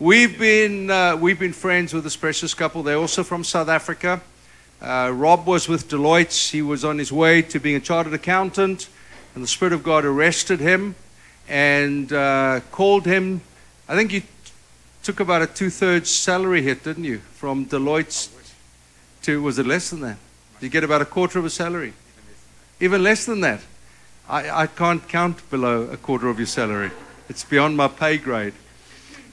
We've been, uh, we've been friends with this precious couple. They're also from South Africa. Uh, Rob was with Deloitte. He was on his way to being a chartered accountant, and the Spirit of God arrested him and uh, called him. I think you took about a two thirds salary hit, didn't you? From Deloitte to, was it less than that? You get about a quarter of a salary. Even less than that. I, I can't count below a quarter of your salary. It's beyond my pay grade.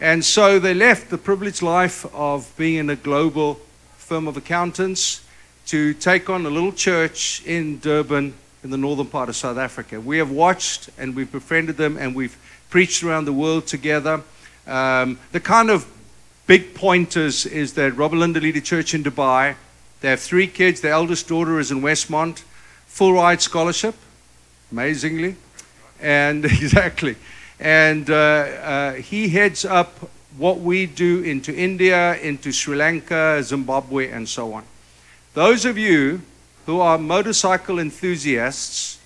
And so they left the privileged life of being in a global firm of accountants to take on a little church in Durban in the northern part of South Africa. We have watched and we've befriended them and we've preached around the world together. Um, the kind of big pointers is that Robert Linda a church in Dubai. They have three kids. Their eldest daughter is in Westmont, full ride scholarship, amazingly. And exactly. And uh, uh, he heads up what we do into India, into Sri Lanka, Zimbabwe, and so on. Those of you who are motorcycle enthusiasts,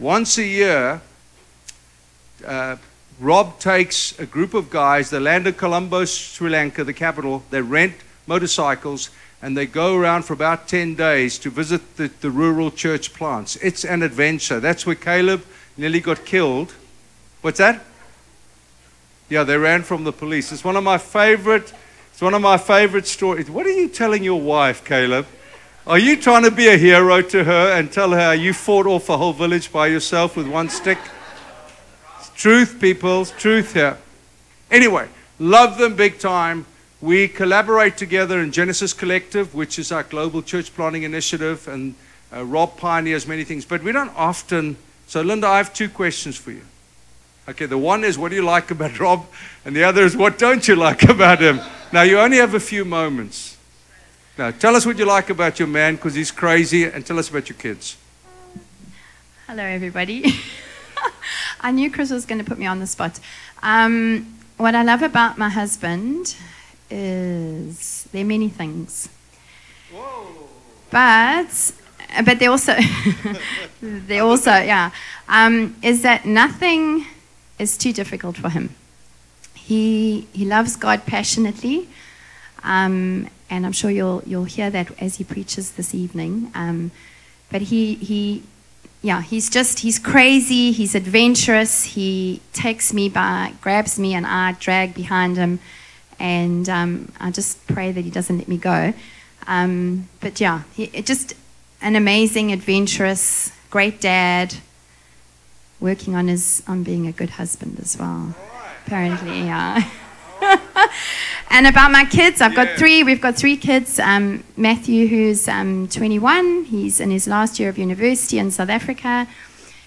once a year, uh, Rob takes a group of guys, they land in Colombo, Sri Lanka, the capital, they rent motorcycles, and they go around for about 10 days to visit the, the rural church plants. It's an adventure. That's where Caleb nearly got killed. What's that? Yeah, they ran from the police. It's one of my favorite, it's one of my favorite stories. What are you telling your wife, Caleb? Are you trying to be a hero to her and tell her you fought off a whole village by yourself with one stick? It's truth, people. Truth here. Anyway, love them big time. We collaborate together in Genesis Collective, which is our global church planting initiative, and uh, Rob pioneers many things. But we don't often. So, Linda, I have two questions for you. Okay, the one is what do you like about Rob, and the other is what don't you like about him. Now, you only have a few moments. Now, tell us what you like about your man because he's crazy, and tell us about your kids. Hello, everybody. I knew Chris was going to put me on the spot. Um, what I love about my husband is there are many things. Whoa. But but they also they also yeah um, is that nothing is too difficult for him. He he loves God passionately, um, and I'm sure you'll you'll hear that as he preaches this evening. Um, but he he yeah he's just he's crazy. He's adventurous. He takes me by, grabs me, and I drag behind him. And um, I just pray that he doesn't let me go. Um, but yeah, he, just an amazing, adventurous, great dad. Working on on being a good husband as well. Apparently, yeah. and about my kids, I've got three. We've got three kids. Um, Matthew, who's um, 21, he's in his last year of university in South Africa.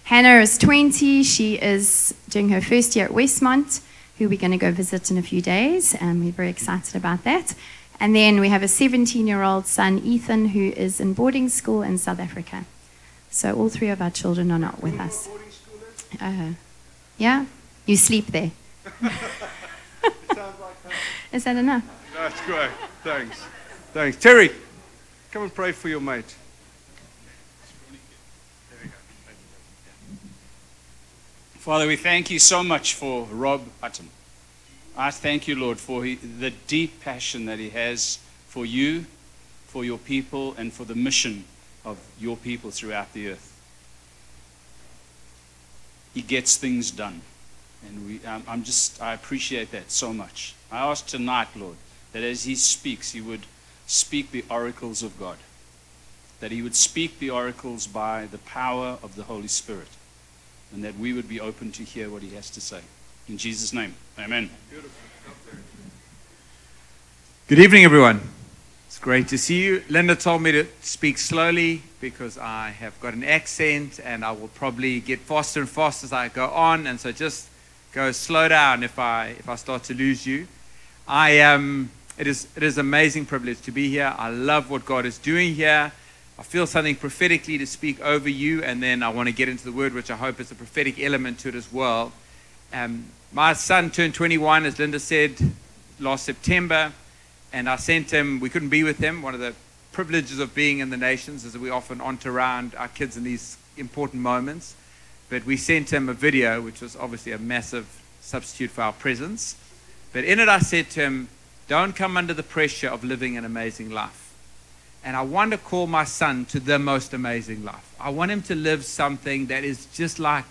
Hannah is 20. She is doing her first year at Westmont, who we're going to go visit in a few days. And we're very excited about that. And then we have a 17 year old son, Ethan, who is in boarding school in South Africa. So all three of our children are not with us. Uh, yeah? You sleep there. Is that enough? That's great. Thanks. Thanks. Terry, come and pray for your mate. Father, we thank you so much for Rob Hutton. I thank you, Lord, for he, the deep passion that he has for you, for your people, and for the mission of your people throughout the earth. He gets things done. And we, I'm just, I appreciate that so much. I ask tonight, Lord, that as He speaks, He would speak the oracles of God. That He would speak the oracles by the power of the Holy Spirit. And that we would be open to hear what He has to say. In Jesus' name, amen. Good evening, everyone. Great to see you. Linda told me to speak slowly because I have got an accent and I will probably get faster and faster as I go on. And so just go slow down if I if I start to lose you. I um, it is it is amazing privilege to be here. I love what God is doing here. I feel something prophetically to speak over you, and then I want to get into the word, which I hope is a prophetic element to it as well. Um, my son turned 21, as Linda said, last September, and I sent him. We couldn't be with him. One of the privileges of being in the nations is that we often around our kids in these important moments. But we sent him a video, which was obviously a massive substitute for our presence. But in it, I said to him, Don't come under the pressure of living an amazing life. And I want to call my son to the most amazing life. I want him to live something that is just like,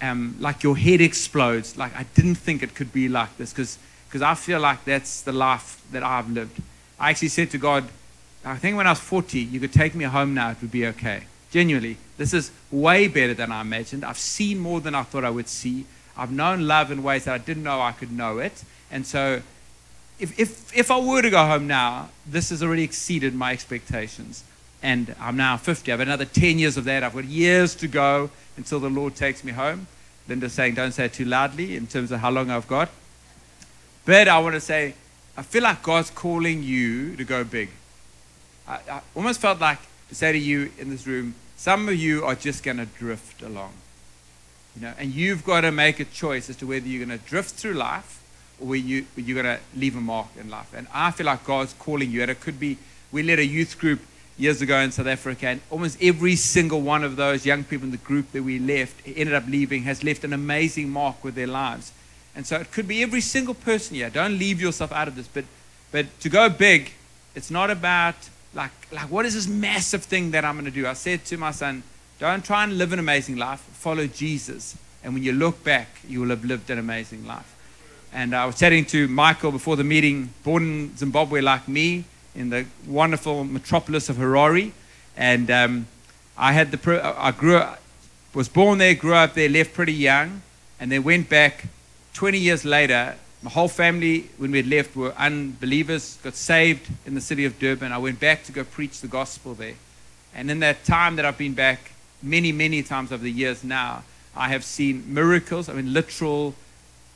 um, like your head explodes. Like I didn't think it could be like this because I feel like that's the life that I've lived. I actually said to God, I think when I was 40, you could take me home now, it would be okay. Genuinely, this is way better than I imagined. I've seen more than I thought I would see. I've known love in ways that I didn't know I could know it. And so, if, if, if I were to go home now, this has already exceeded my expectations. And I'm now 50. I have another 10 years of that. I've got years to go until the Lord takes me home. Linda's saying, don't say it too loudly in terms of how long I've got. But I want to say, I feel like God's calling you to go big. I, I almost felt like to say to you in this room, some of you are just going to drift along. You know, and you've got to make a choice as to whether you're going to drift through life or you, you're going to leave a mark in life. And I feel like God's calling you. And it could be, we led a youth group years ago in South Africa, and almost every single one of those young people in the group that we left ended up leaving has left an amazing mark with their lives. And so it could be every single person here. Don't leave yourself out of this. But, but to go big, it's not about like, like, what is this massive thing that I'm going to do? I said to my son, don't try and live an amazing life. Follow Jesus. And when you look back, you will have lived an amazing life. And I was chatting to Michael before the meeting, born in Zimbabwe like me, in the wonderful metropolis of Harare. And um, I had the, I grew was born there, grew up there, left pretty young, and then went back 20 years later my whole family, when we had left, were unbelievers, got saved in the city of Durban. I went back to go preach the gospel there. And in that time that I've been back, many, many times over the years now, I have seen miracles, I mean, literal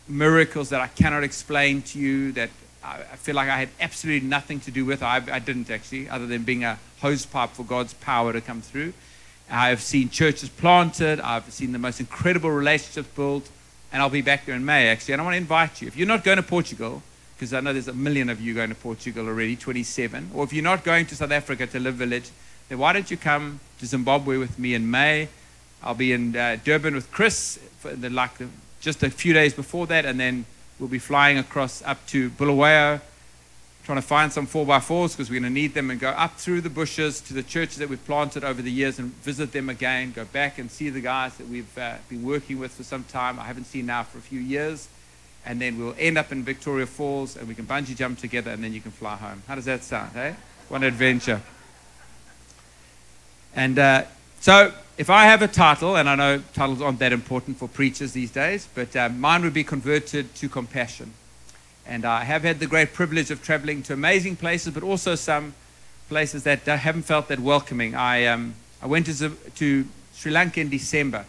miracles that I cannot explain to you, that I, feel like I had absolutely nothing to do with. I, I didn't actually, other than being a hosepipe for God's power to come through. I have seen churches planted, I've seen the most incredible relationships built and I'll be back there in May actually. And I want to invite you. If you're not going to Portugal, because I know there's a million of you going to Portugal already, 27, or if you're not going to South Africa to live village, then why don't you come to Zimbabwe with me in May? I'll be in uh, Durban with Chris for the, like the, just a few days before that, and then we'll be flying across up to Bulawayo trying to find some 4x4s because we're going to need them and go up through the bushes to the churches that we've planted over the years and visit them again, go back and see the guys that we've uh, been working with for some time. I haven't seen now for a few years. And then we'll end up in Victoria Falls and we can bungee jump together and then you can fly home. How does that sound, eh? One adventure. And uh, so if I have a title, and I know titles aren't that important for preachers these days, but uh, mine would be converted to compassion. And I have had the great privilege of traveling to amazing places, but also some places that haven't felt that welcoming. I, um, I went to, to Sri Lanka in December.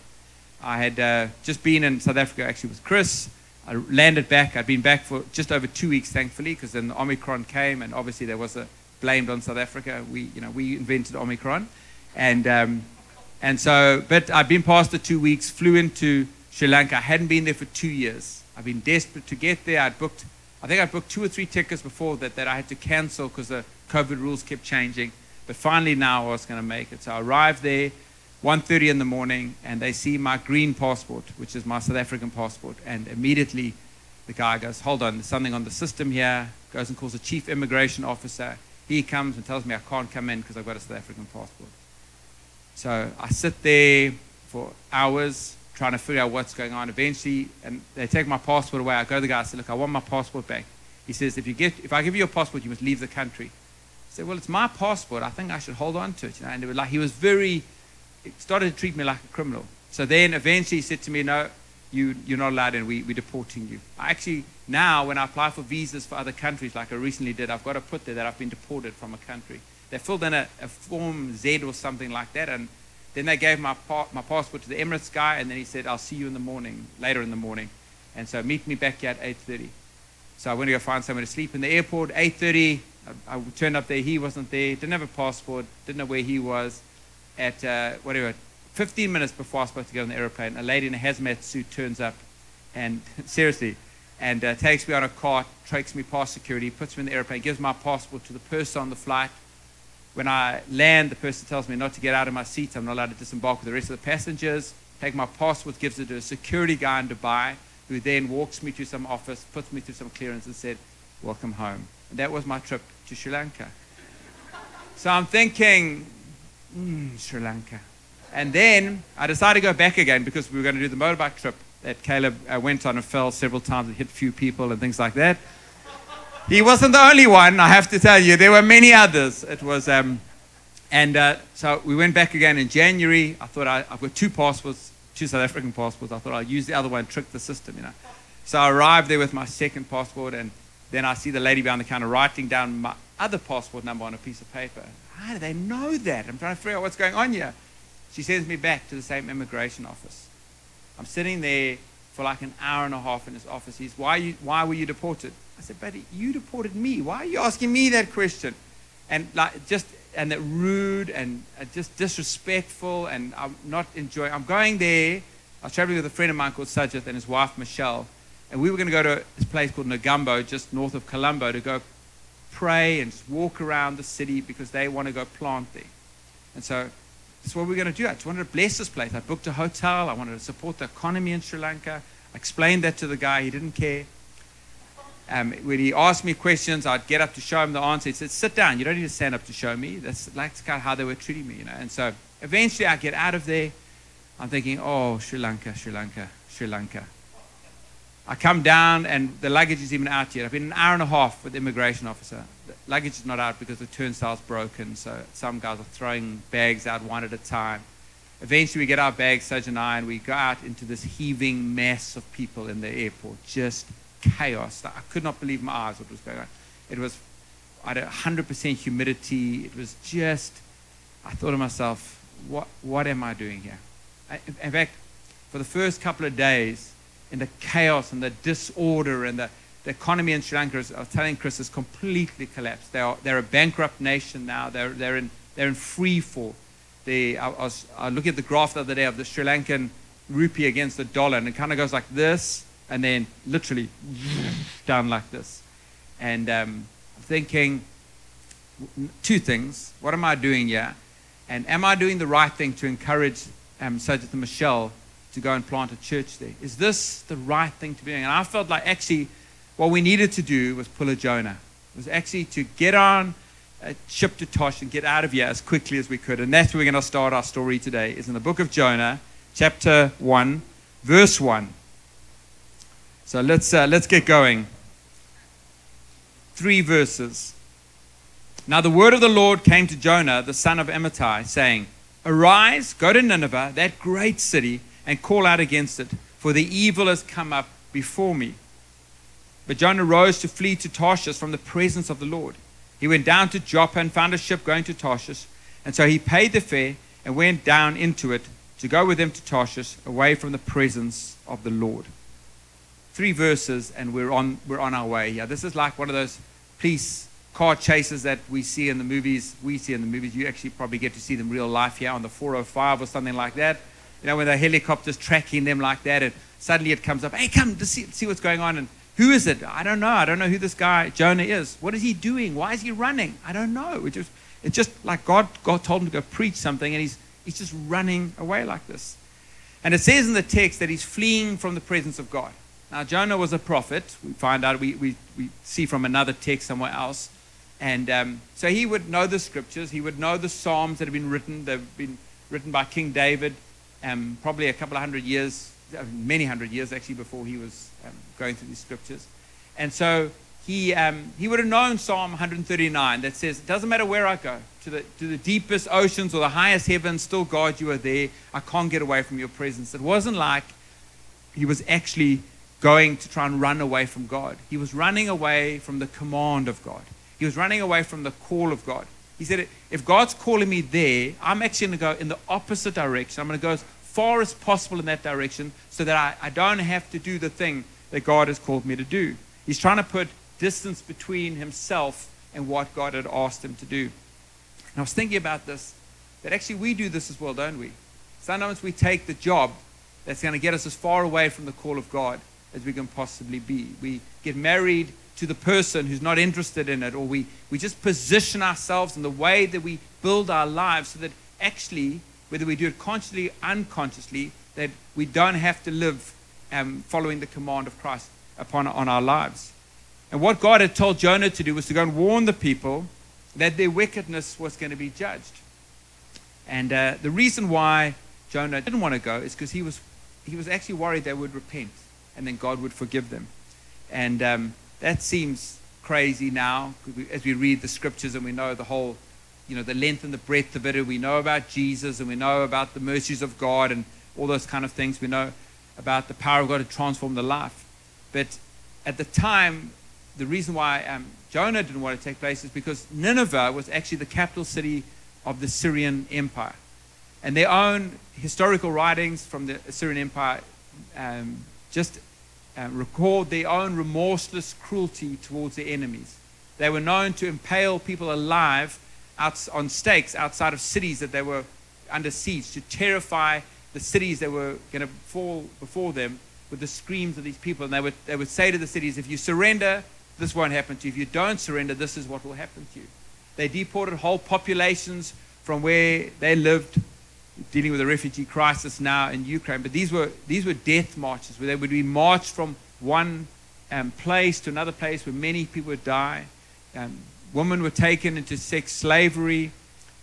I had uh, just been in South Africa actually with Chris. I landed back. I'd been back for just over two weeks, thankfully, because then the Omicron came, and obviously there was a blamed on South Africa. We, you know, we invented Omicron, and um, and so. But I'd been past the two weeks. Flew into Sri Lanka. I hadn't been there for two years. I've been desperate to get there. I'd booked I think I booked two or three tickets before that that I had to cancel because the COVID rules kept changing. But finally now I was going to make it. So I arrived there 1.30 in the morning and they see my green passport, which is my South African passport. And immediately the guy goes, hold on, there's something on the system here. Goes and calls the chief immigration officer. He comes and tells me I can't come in because I've got a South African passport. So I sit there for hours trying to figure out what's going on. Eventually, and they take my passport away. I go to the guy. I say, "Look, I want my passport back." He says, "If you get, if I give you your passport, you must leave the country." I said, "Well, it's my passport. I think I should hold on to it." You know, and it was like he was very, started to treat me like a criminal. So then, eventually, he said to me, "No, you, you're not allowed in. We, we're deporting you." I actually now, when I apply for visas for other countries, like I recently did, I've got to put there that I've been deported from a country. They filled in a, a form Z or something like that, and then they gave my, pa- my passport to the Emirates guy, and then he said, I'll see you in the morning, later in the morning. And so meet me back here at 8.30. So I went to go find somewhere to sleep in the airport. 8.30, I, I turned up there. He wasn't there. Didn't have a passport. Didn't know where he was. At, uh, whatever, 15 minutes before I was supposed to get on the airplane, a lady in a hazmat suit turns up, and seriously, and uh, takes me on a cart, takes me past security, puts me in the airplane, gives my passport to the person on the flight, when I land, the person tells me not to get out of my seat. I'm not allowed to disembark with the rest of the passengers. Take my passport, gives it to a security guy in Dubai. who then walks me to some office, puts me through some clearance, and said, Welcome home. And that was my trip to Sri Lanka. So I'm thinking, mm, Sri Lanka. And then I decided to go back again because we were going to do the motorbike trip that Caleb uh, went on and fell several times and hit a few people and things like that. He wasn't the only one, I have to tell you. There were many others. It was, um, and uh, so we went back again in January. I thought I, I've got two passports, two South African passports. I thought I'll use the other one, and trick the system, you know. So I arrived there with my second passport, and then I see the lady behind the counter writing down my other passport number on a piece of paper. How do they know that? I'm trying to figure out what's going on here. She sends me back to the same immigration office. I'm sitting there for like an hour and a half in his office. He's, why, you, why were you deported? I said, buddy, you deported me. Why are you asking me that question? And like just and that rude and uh, just disrespectful and I'm not enjoying. I'm going there. I was traveling with a friend of mine called Sajith and his wife Michelle, and we were going to go to this place called Negombo, just north of Colombo, to go pray and just walk around the city because they want to go plant there. And so that's what we're going to do. I just wanted to bless this place. I booked a hotel. I wanted to support the economy in Sri Lanka. I explained that to the guy. He didn't care. Um, when he asked me questions, I'd get up to show him the answer. He said, "Sit down. You don't need to stand up to show me." That's like kind of how they were treating me, you know. And so eventually, I get out of there. I'm thinking, "Oh, Sri Lanka, Sri Lanka, Sri Lanka." I come down, and the luggage is even out yet. I've been an hour and a half with the immigration officer. The luggage is not out because the turnstile's broken. So some guys are throwing bags out one at a time. Eventually, we get our bags, Saj and I, and we go out into this heaving mass of people in the airport, just chaos. I could not believe my eyes what was going on. It was I had 100% humidity. It was just, I thought to myself, what, what am I doing here? I, in fact, for the first couple of days, in the chaos and the disorder and the, the economy in Sri Lanka, I was telling Chris, has completely collapsed. They are, they're a bankrupt nation now. They're, they're, in, they're in free fall. I, I was I looking at the graph the other day of the Sri Lankan rupee against the dollar, and it kind of goes like this, and then literally down like this. And um, thinking two things. What am I doing here? And am I doing the right thing to encourage um, Sajith Michelle to go and plant a church there? Is this the right thing to be doing? And I felt like actually what we needed to do was pull a Jonah. It was actually to get on a ship to Tarshish and get out of here as quickly as we could. And that's where we're going to start our story today, is in the book of Jonah, chapter 1, verse 1. So let's, uh, let's get going. Three verses. Now the word of the Lord came to Jonah, the son of Amittai, saying, Arise, go to Nineveh, that great city, and call out against it, for the evil has come up before me. But Jonah rose to flee to Tarshish from the presence of the Lord. He went down to Joppa and found a ship going to Tarshish, and so he paid the fare and went down into it to go with them to Tarshish, away from the presence of the Lord three verses and we're on we're on our way here. This is like one of those police car chases that we see in the movies. We see in the movies. You actually probably get to see them real life here on the 405 or something like that. You know, when the helicopter's tracking them like that, and suddenly it comes up, hey, come to see, see what's going on. And who is it? I don't know. I don't know who this guy Jonah is. What is he doing? Why is he running? I don't know. It just, it's just like God, God told him to go preach something, and he's he's just running away like this. And it says in the text that he's fleeing from the presence of God. Now, Jonah was a prophet. We find out, we, we, we see from another text somewhere else. And um, so he would know the scriptures. He would know the Psalms that have been written. They've been written by King David, um, probably a couple of hundred years, uh, many hundred years actually, before he was um, going through these scriptures. And so he, um, he would have known Psalm 139 that says, It doesn't matter where I go, to the, to the deepest oceans or the highest heavens, still, God, you are there. I can't get away from your presence. It wasn't like he was actually going to try and run away from God. He was running away from the command of God. He was running away from the call of God. He said, if God's calling me there, I'm actually going to go in the opposite direction. I'm going to go as far as possible in that direction so that I, I don't have to do the thing that God has called me to do. He's trying to put distance between himself and what God had asked him to do. And I was thinking about this, that actually we do this as well, don't we? Sometimes we take the job that's going to get us as far away from the call of God as we can possibly be. We get married to the person who's not interested in it, or we, we just position ourselves in the way that we build our lives so that actually, whether we do it consciously, unconsciously, that we don't have to live um, following the command of Christ upon on our lives. And what God had told Jonah to do was to go and warn the people that their wickedness was going to be judged. And uh, the reason why Jonah didn't want to go is because he was, he was actually worried they would repent and then God would forgive them. And um, that seems crazy now as we read the scriptures and we know the whole, you know, the length and the breadth of it. and We know about Jesus and we know about the mercies of God and all those kind of things. We know about the power of God to transform the life. But at the time, the reason why um, Jonah didn't want to take place is because Nineveh was actually the capital city of the Assyrian Empire. And their own historical writings from the Assyrian Empire um, just record their own remorseless cruelty towards their enemies. They were known to impale people alive out, on stakes outside of cities that they were under siege, to terrify the cities that were going to fall before them with the screams of these people. And they would, they would say to the cities, if you surrender, this won't happen to you. If you don't surrender, this is what will happen to you. They deported whole populations from where they lived, dealing with the refugee crisis now in Ukraine. But these were, these were death marches where they would be marched from one um, place to another place where many people would die. Um, women were taken into sex slavery.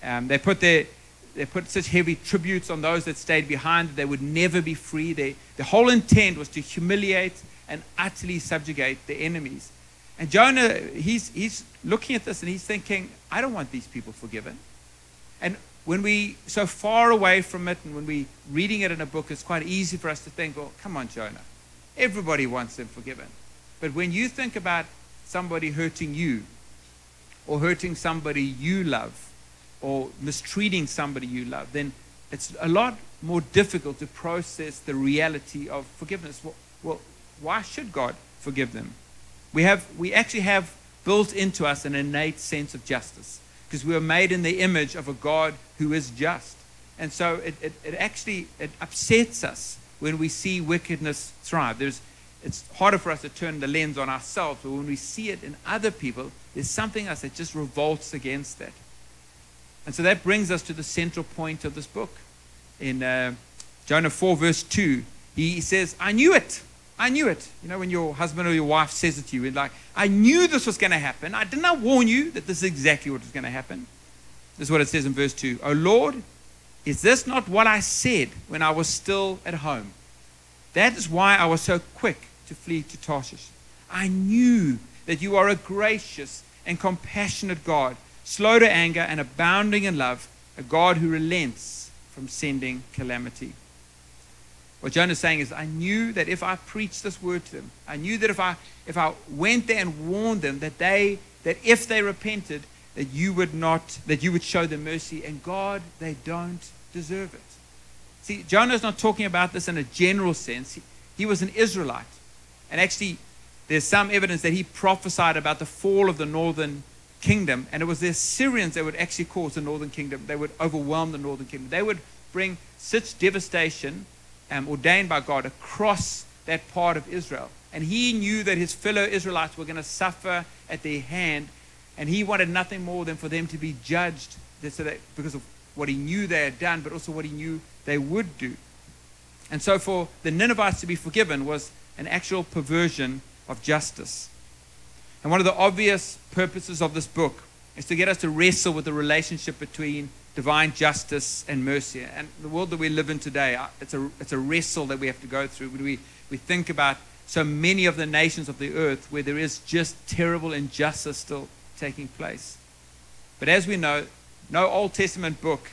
Um, they put their they put such heavy tributes on those that stayed behind that they would never be free. They, the whole intent was to humiliate and utterly subjugate the enemies. And Jonah, he's, he's looking at this and he's thinking, I don't want these people forgiven. And when we so far away from it and when we reading it in a book, it's quite easy for us to think, well, come on, Jonah. Everybody wants them forgiven. But when you think about somebody hurting you or hurting somebody you love or mistreating somebody you love, then it's a lot more difficult to process the reality of forgiveness. Well, well why should God forgive them? We, have, we actually have built into us an innate sense of justice because we are made in the image of a God who is just. And so it, it, it actually it upsets us when we see wickedness thrive. There's, it's harder for us to turn the lens on ourselves, but when we see it in other people, there's something else that just revolts against that. And so that brings us to the central point of this book. In uh, Jonah 4, verse 2, he says, I knew it. I knew it. You know, when your husband or your wife says it to you, like, I knew this was going to happen. I did not warn you that this is exactly what was going to happen. This is what it says in verse 2. Oh Lord, is this not what I said when I was still at home? That is why I was so quick to flee to Tarshish. I knew that you are a gracious and compassionate God, slow to anger and abounding in love, a God who relents from sending calamity. What Jonah is saying is, I knew that if I preached this word to them, I knew that if I, if I went there and warned them that they, that if they repented, that you would not, that you would show them mercy. And God, they don't deserve it. See, Jonah is not talking about this in a general sense. He, he was an Israelite. And actually, there's some evidence that he prophesied about the fall of the northern kingdom. And it was the Assyrians that would actually cause the northern kingdom. They would overwhelm the northern kingdom. They would bring such devastation um, ordained by God across that part of Israel. And he knew that his fellow Israelites were going to suffer at their hand, and he wanted nothing more than for them to be judged so that, because of what he knew they had done, but also what he knew they would do. And so, for the Ninevites to be forgiven was an actual perversion of justice. And one of the obvious purposes of this book is to get us to wrestle with the relationship between divine justice and mercy. And the world that we live in today, uh, it's a, it's a wrestle that we have to go through. When We, we think about so many of the nations of the earth where there is just terrible injustice still taking place. But as we know, no Old Testament book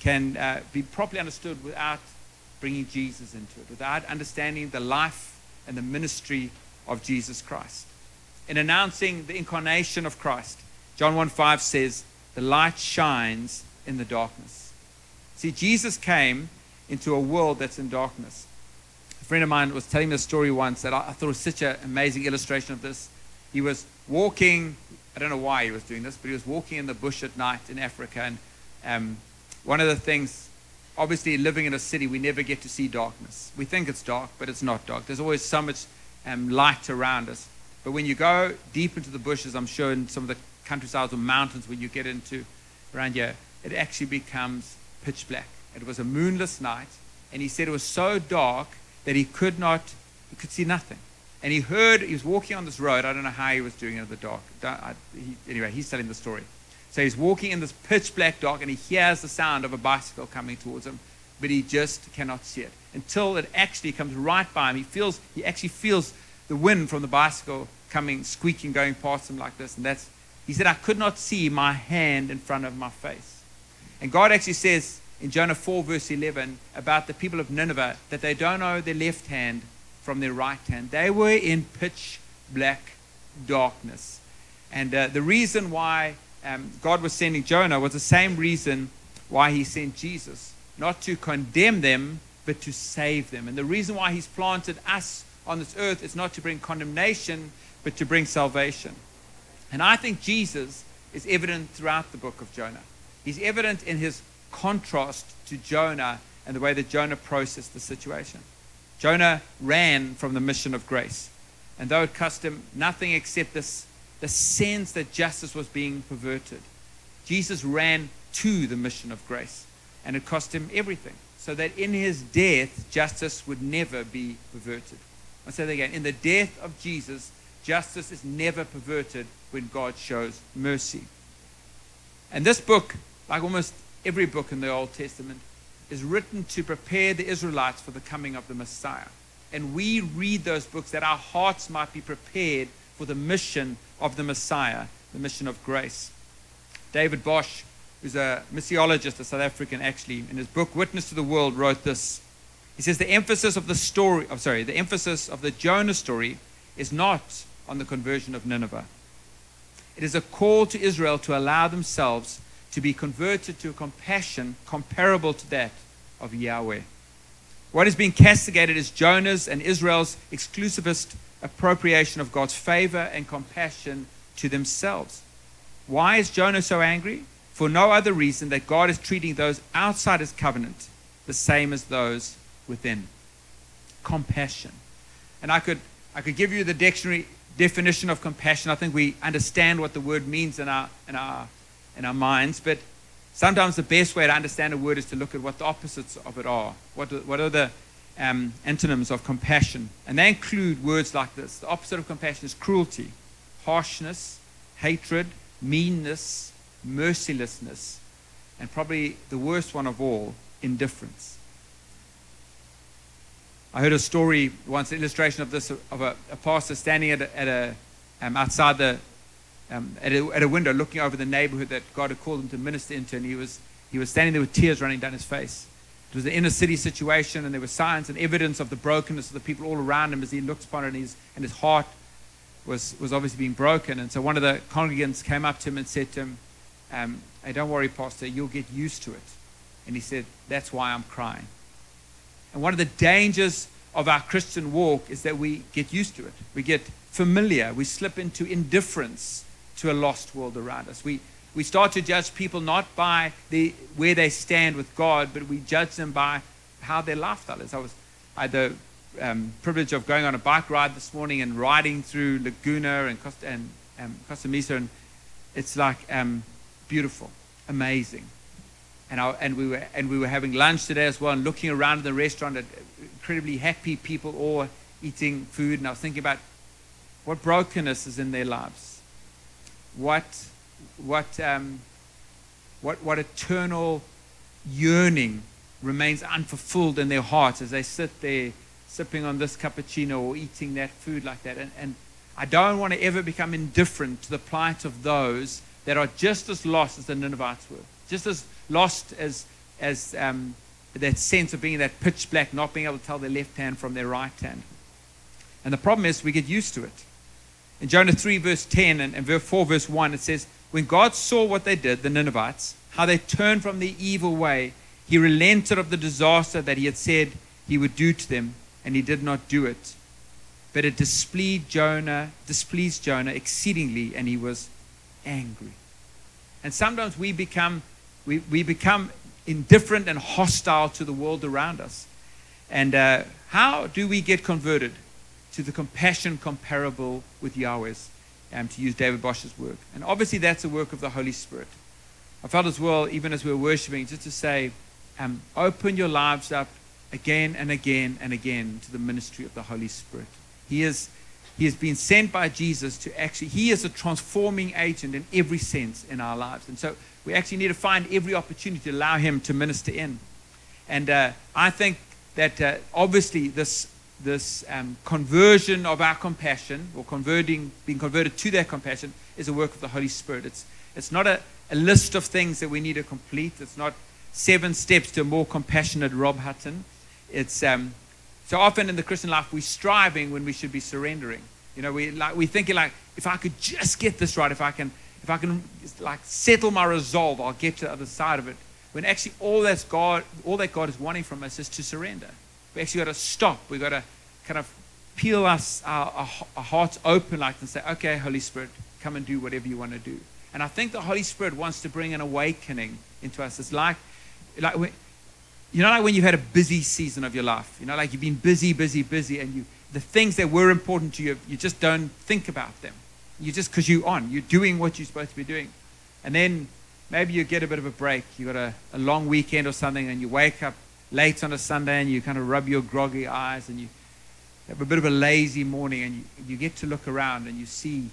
can uh, be properly understood without bringing Jesus into it, without understanding the life and the ministry of Jesus Christ. In announcing the incarnation of Christ, John 1 5 says, The light shines in the darkness. See, Jesus came into a world that's in darkness. A friend of mine was telling me a story once that I, thought was such an amazing illustration of this. He was walking, I don't know why he was doing this, but he was walking in the bush at night in Africa. And um, one of the things, obviously, living in a city, we never get to see darkness. We think it's dark, but it's not dark. There's always so much um, light around us. But when you go deep into the bushes, I'm sure in some of the countrysides or mountains, when you get into around here, it actually becomes pitch black. It was a moonless night, and he said it was so dark that he could not, he could see nothing. And he heard, he was walking on this road. I don't know how he was doing it in the dark. He, anyway, he's telling the story. So he's walking in this pitch black dark and he hears the sound of a bicycle coming towards him, but he just cannot see it until it actually comes right by him. He feels, he actually feels the wind from the bicycle coming, squeaking, going past him like this. And that's, he said, I could not see my hand in front of my face. And God actually says in Jonah 4, verse 11, about the people of Nineveh, that they don't know their left hand from their right hand. They were in pitch black darkness. And uh, the reason why um, God was sending Jonah was the same reason why he sent Jesus not to condemn them, but to save them. And the reason why he's planted us on this earth is not to bring condemnation, but to bring salvation. And I think Jesus is evident throughout the book of Jonah. He's evident in his contrast to Jonah and the way that Jonah processed the situation. Jonah ran from the mission of grace. And though it cost him nothing except this, the sense that justice was being perverted, Jesus ran to the mission of grace. And it cost him everything. So that in his death, justice would never be perverted. I'll say that again. In the death of Jesus, justice is never perverted when God shows mercy. And this book, like almost every book in the Old Testament, is written to prepare the Israelites for the coming of the Messiah. And we read those books that our hearts might be prepared for the mission of the Messiah, the mission of grace. David Bosch, who's a missiologist, a South African actually, in his book Witness to the World, wrote this. He says the emphasis of the story, I'm sorry, the emphasis of the Jonah story is not on the conversion of Nineveh. It is a call to Israel to allow themselves to be converted to a compassion comparable to that of Yahweh. What is being castigated is Jonah's and Israel's exclusivist appropriation of God's favor and compassion to themselves. Why is Jonah so angry? For no other reason that God is treating those outside his covenant the same as those within. Compassion. And I could I could give you the dictionary definition of compassion. I think we understand what the word means in our in our in our minds, but sometimes the best way to understand a word is to look at what the opposites of it are. What what are the um, antonyms of compassion? And they include words like this. The opposite of compassion is cruelty, harshness, hatred, meanness, mercilessness, and probably the worst one of all, indifference. I heard a story once, an illustration of this, of a, a pastor standing at a, at a um, outside the, um, at, a, at a window looking over the neighborhood that God had called him to minister into, and he was, he was standing there with tears running down his face. It was an inner city situation, and there were signs and evidence of the brokenness of the people all around him as he looked upon it, and his, and his heart was, was obviously being broken. And so one of the congregants came up to him and said to him, um, Hey, don't worry, Pastor, you'll get used to it. And he said, That's why I'm crying. And one of the dangers of our Christian walk is that we get used to it. We get familiar. We slip into indifference to a lost world around us. We, we start to judge people not by the, where they stand with God, but we judge them by how their lifestyle is. I, was, I had the um, privilege of going on a bike ride this morning and riding through Laguna and Costa, and, um, Costa Mesa, and it's like um, beautiful, amazing and, I, and, we were, and we were having lunch today as well and looking around the restaurant at incredibly happy people all eating food. And I was thinking about what brokenness is in their lives. What, what, um, what, what eternal yearning remains unfulfilled in their hearts as they sit there sipping on this cappuccino or eating that food like that. And, and I don't want to ever become indifferent to the plight of those that are just as lost as the Ninevites were, just as lost as, as um, that sense of being that pitch black, not being able to tell their left hand from their right hand. And the problem is we get used to it. In Jonah 3, verse 10 and, and verse 4, verse 1, it says, When God saw what they did, the Ninevites, how they turned from the evil way, he relented of the disaster that he had said he would do to them, and he did not do it. But it displeased Jonah, displeased Jonah exceedingly, and he was angry. And sometimes we become we, we become indifferent and hostile to the world around us. And uh, how do we get converted to the compassion comparable with Yahweh's, um, to use David Bosch's work? And obviously, that's a work of the Holy Spirit. I felt as well, even as we were worshiping, just to say, um, open your lives up again and again and again to the ministry of the Holy Spirit. He is he has been sent by Jesus to actually, he is a transforming agent in every sense in our lives. And so we actually need to find every opportunity to allow him to minister in. And uh, I think that uh, obviously this, this um, conversion of our compassion, or converting, being converted to that compassion, is a work of the Holy Spirit. It's, it's not a, a list of things that we need to complete. It's not seven steps to a more compassionate Rob Hutton. It's, um, so often in the Christian life, we're striving when we should be surrendering. You know, we like we're thinking like, if I could just get this right, if I can, if I can like settle my resolve, I'll get to the other side of it. When actually all that's God, all that God is wanting from us is to surrender. We actually got to stop. We've got to kind of peel us our, our, our hearts open, like and say, okay, Holy Spirit, come and do whatever you want to do. And I think the Holy Spirit wants to bring an awakening into us. It's like, like when, you know, like when you've had a busy season of your life, you know, like you've been busy, busy, busy, and you, the things that were important to you, you just don't think about them. You just, because you're on, you're doing what you're supposed to be doing. And then maybe you get a bit of a break. You got a, a long weekend or something, and you wake up late on a Sunday and you kind of rub your groggy eyes and you have a bit of a lazy morning, and you, you get to look around and you see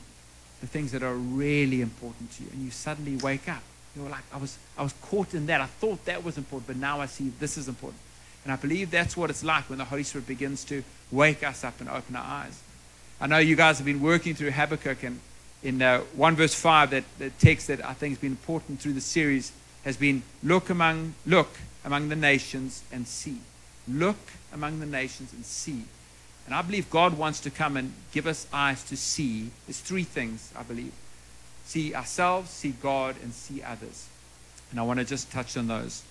the things that are really important to you, and you suddenly wake up you know, like I was, I was caught in that. I thought that was important, but now I see this is important. And I believe that's what it's like when the Holy Spirit begins to wake us up and open our eyes. I know you guys have been working through Habakkuk, and in uh, 1 verse 5, that the text that I think has been important through the series has been look among, look among the nations and see. Look among the nations and see. And I believe God wants to come and give us eyes to see. There's three things, I believe see ourselves, see God, and see others. And I want to just touch on those.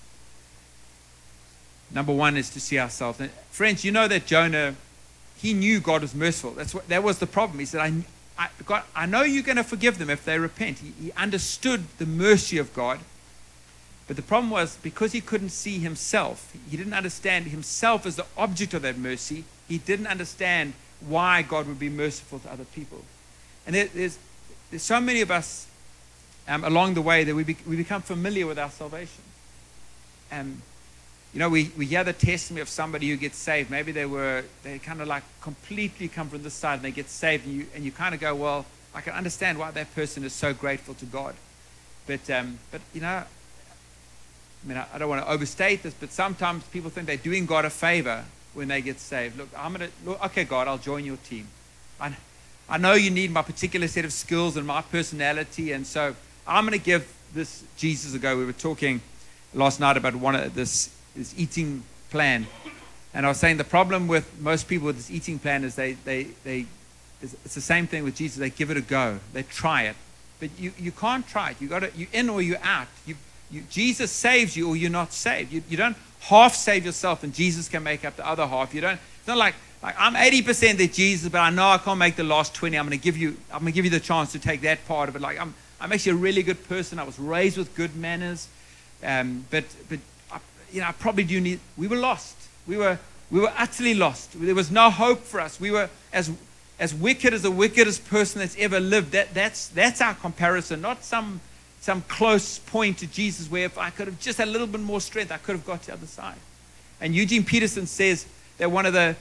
Number one is to see ourselves. And friends, you know that Jonah, he knew God was merciful. That's what, that was the problem. He said, I, I, God, I know you're going to forgive them if they repent. He, he understood the mercy of God. But the problem was because he couldn't see himself, he didn't understand himself as the object of that mercy, he didn't understand why God would be merciful to other people. And there, there's, there's so many of us um, along the way that we, be, we become familiar with our salvation. Um, you know, we, we hear the testimony of somebody who gets saved. Maybe they were, they kind of like completely come from this side and they get saved. And you, and you kind of go, well, I can understand why that person is so grateful to God. But, um, but you know, I mean, I, don't want to overstate this, but sometimes people think they're doing God a favor when they get saved. Look, I'm going to, okay, God, I'll join your team. I, I know you need my particular set of skills and my personality, and so I'm going to give this Jesus a go. We were talking last night about one of this, this eating plan, and I was saying the problem with most people with this eating plan is they, they, they it's the same thing with Jesus. They give it a go, they try it, but you, you can't try it. You got to you in or you out. You, you, Jesus saves you or you're not saved. You, you don't half save yourself and Jesus can make up the other half. You don't. It's not like like I'm 80% that Jesus, but I know I can't make the last 20. I'm going to give you, I'm going to give you the chance to take that part of it. Like I'm, I'm actually a really good person. I was raised with good manners, um, but, but I, you know, I probably do need. We were lost. We were, we were utterly lost. There was no hope for us. We were as, as wicked as the wickedest person that's ever lived. That, that's, that's our comparison, not some, some close point to Jesus where if I could have just had a little bit more strength, I could have got to the other side. And Eugene Peterson says that one of the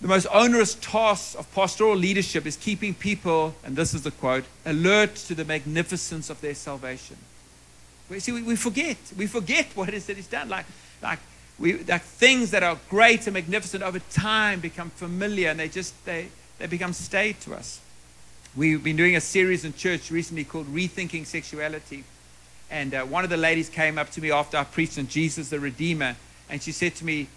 the most onerous tasks of pastoral leadership is keeping people, and this is the quote, alert to the magnificence of their salvation. We, see, we, we forget. We forget what it is that He's done. Like, like, we, like things that are great and magnificent over time become familiar and they just they, they become stayed to us. We've been doing a series in church recently called Rethinking Sexuality. And uh, one of the ladies came up to me after I preached on Jesus the Redeemer, and she said to me,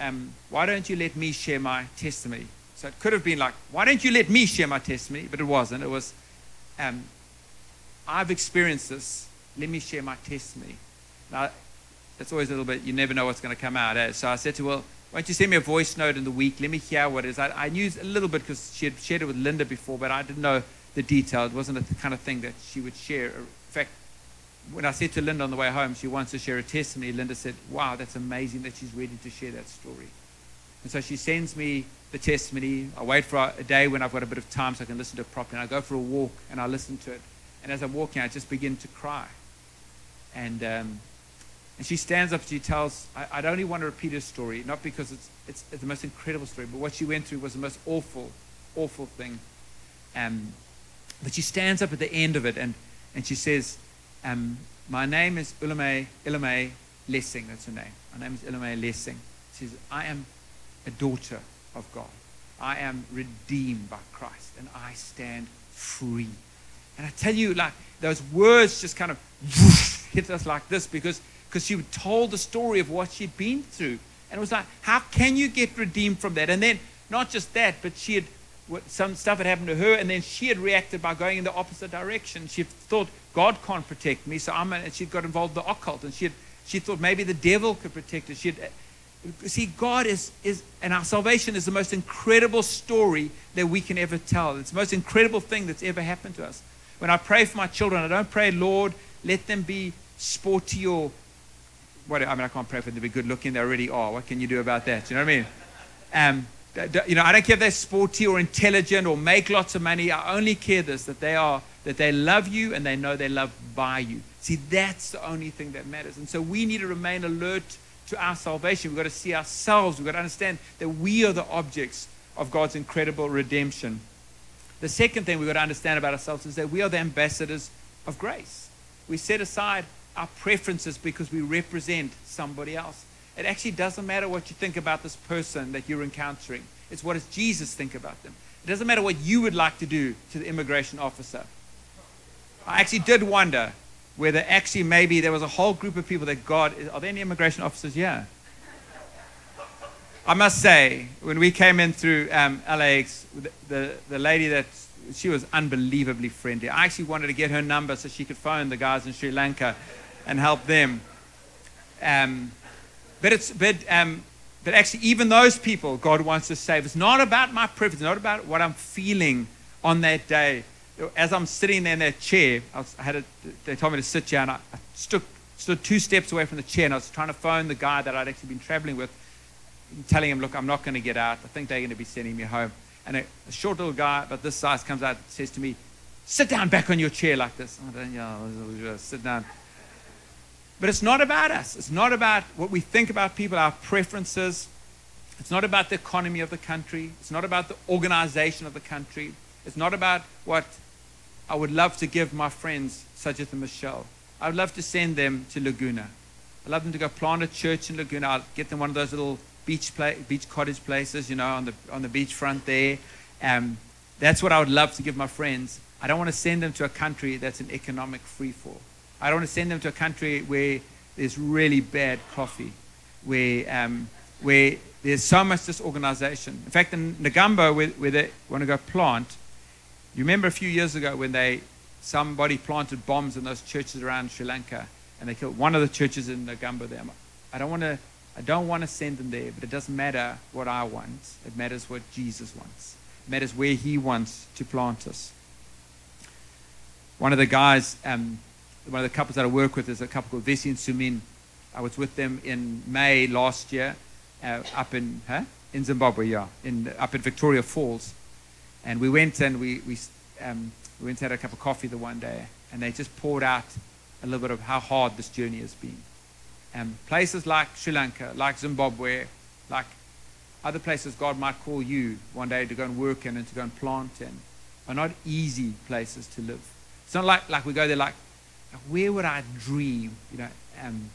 um, why don't you let me share my testimony? So it could have been like, why don't you let me share my testimony? But it wasn't. It was, um, I've experienced this. Let me share my testimony. Now, that's always a little bit, you never know what's going to come out. Eh? So I said to her, well, why don't you send me a voice note in the week? Let me hear what it is. I, I knew a little bit because she had shared it with Linda before, but I didn't know the detail. It wasn't the kind of thing that she would share. In fact, when I said to Linda on the way home, she wants to share a testimony, Linda said, Wow, that's amazing that she's ready to share that story. And so she sends me the testimony. I wait for a day when I've got a bit of time so I can listen to it properly. And I go for a walk and I listen to it. And as I'm walking, I just begin to cry. And um, And she stands up and she tells, I, I only want to repeat her story, not because it's, it's, it's the most incredible story, but what she went through was the most awful, awful thing. Um, but she stands up at the end of it and, and she says, um, My name is Ulame, Ilame Lessing. That's her name. My name is Ilame Lessing. She says, I am a daughter of God. I am redeemed by Christ and I stand free. And I tell you, like, those words just kind of whoosh, hit us like this because because she told the story of what she'd been through. And it was like, how can you get redeemed from that? And then, not just that, but she had, some stuff had happened to her, and then she had reacted by going in the opposite direction. She thought, God can't protect me, so I'm, and she'd got involved in the occult, and she, had, she thought maybe the devil could protect her. She had, uh, see, God is, is, and our salvation is the most incredible story that we can ever tell. It's the most incredible thing that's ever happened to us. When I pray for my children, I don't pray, Lord, let them be sporty or what, I mean, I can't pray for them to be good looking. They already are. What can you do about that? You know what I mean? Um, you know, I don't care if they're sporty or intelligent or make lots of money. I only care this that they are that they love you and they know they're loved by you. See, that's the only thing that matters. And so we need to remain alert to our salvation. We've got to see ourselves. We've got to understand that we are the objects of God's incredible redemption. The second thing we've got to understand about ourselves is that we are the ambassadors of grace. We set aside our preferences because we represent somebody else. It actually doesn't matter what you think about this person that you're encountering. It's what does Jesus think about them. It doesn't matter what you would like to do to the immigration officer. I actually did wonder whether actually maybe there was a whole group of people that God, are there any immigration officers? Yeah. I must say, when we came in through um, LAX, the, the, the lady that she was unbelievably friendly. I actually wanted to get her number so she could phone the guys in Sri Lanka and help them. Um, but it's but um, but actually, even those people, God wants to save. It's not about my privilege. It's not about what I'm feeling on that day. As I'm sitting there in that chair, I, was, I had a, they told me to sit down. I, I stood, stood two steps away from the chair, and I was trying to phone the guy that I'd actually been traveling with, telling him, "Look, I'm not going to get out. I think they're going to be sending me home." And a, a short little guy about this size comes out and says to me, "Sit down back on your chair like this." I don't know, sit down. But it's not about us. It's not about what we think about people, our preferences. It's not about the economy of the country. It's not about the organization of the country. It's not about what I would love to give my friends, such as Michelle. I would love to send them to Laguna. I'd love them to go plant a church in Laguna. I'll get them one of those little beach, play, beach cottage places, you know, on the, on the beachfront there. Um, that's what I would love to give my friends. I don't want to send them to a country that's an economic free fall. I don't want to send them to a country where there's really bad coffee, where, um, where there's so much disorganization. In fact, in Negombo, where, where they want to go plant, you remember a few years ago when they somebody planted bombs in those churches around Sri Lanka, and they killed one of the churches in Negombo there. I don't want to. I don't want to send them there, but it doesn't matter what I want. It matters what Jesus wants. It matters where He wants to plant us. One of the guys um, one of the couples that I work with is a couple called Vesi and Sumin. I was with them in May last year, uh, up in huh? in Zimbabwe, yeah, in up in Victoria Falls, and we went and we we um, we went and had a cup of coffee the one day, and they just poured out a little bit of how hard this journey has been. Um, places like Sri Lanka, like Zimbabwe, like other places God might call you one day to go and work in and to go and plant in, are not easy places to live. It's not like, like we go there like where would I dream? You know, um,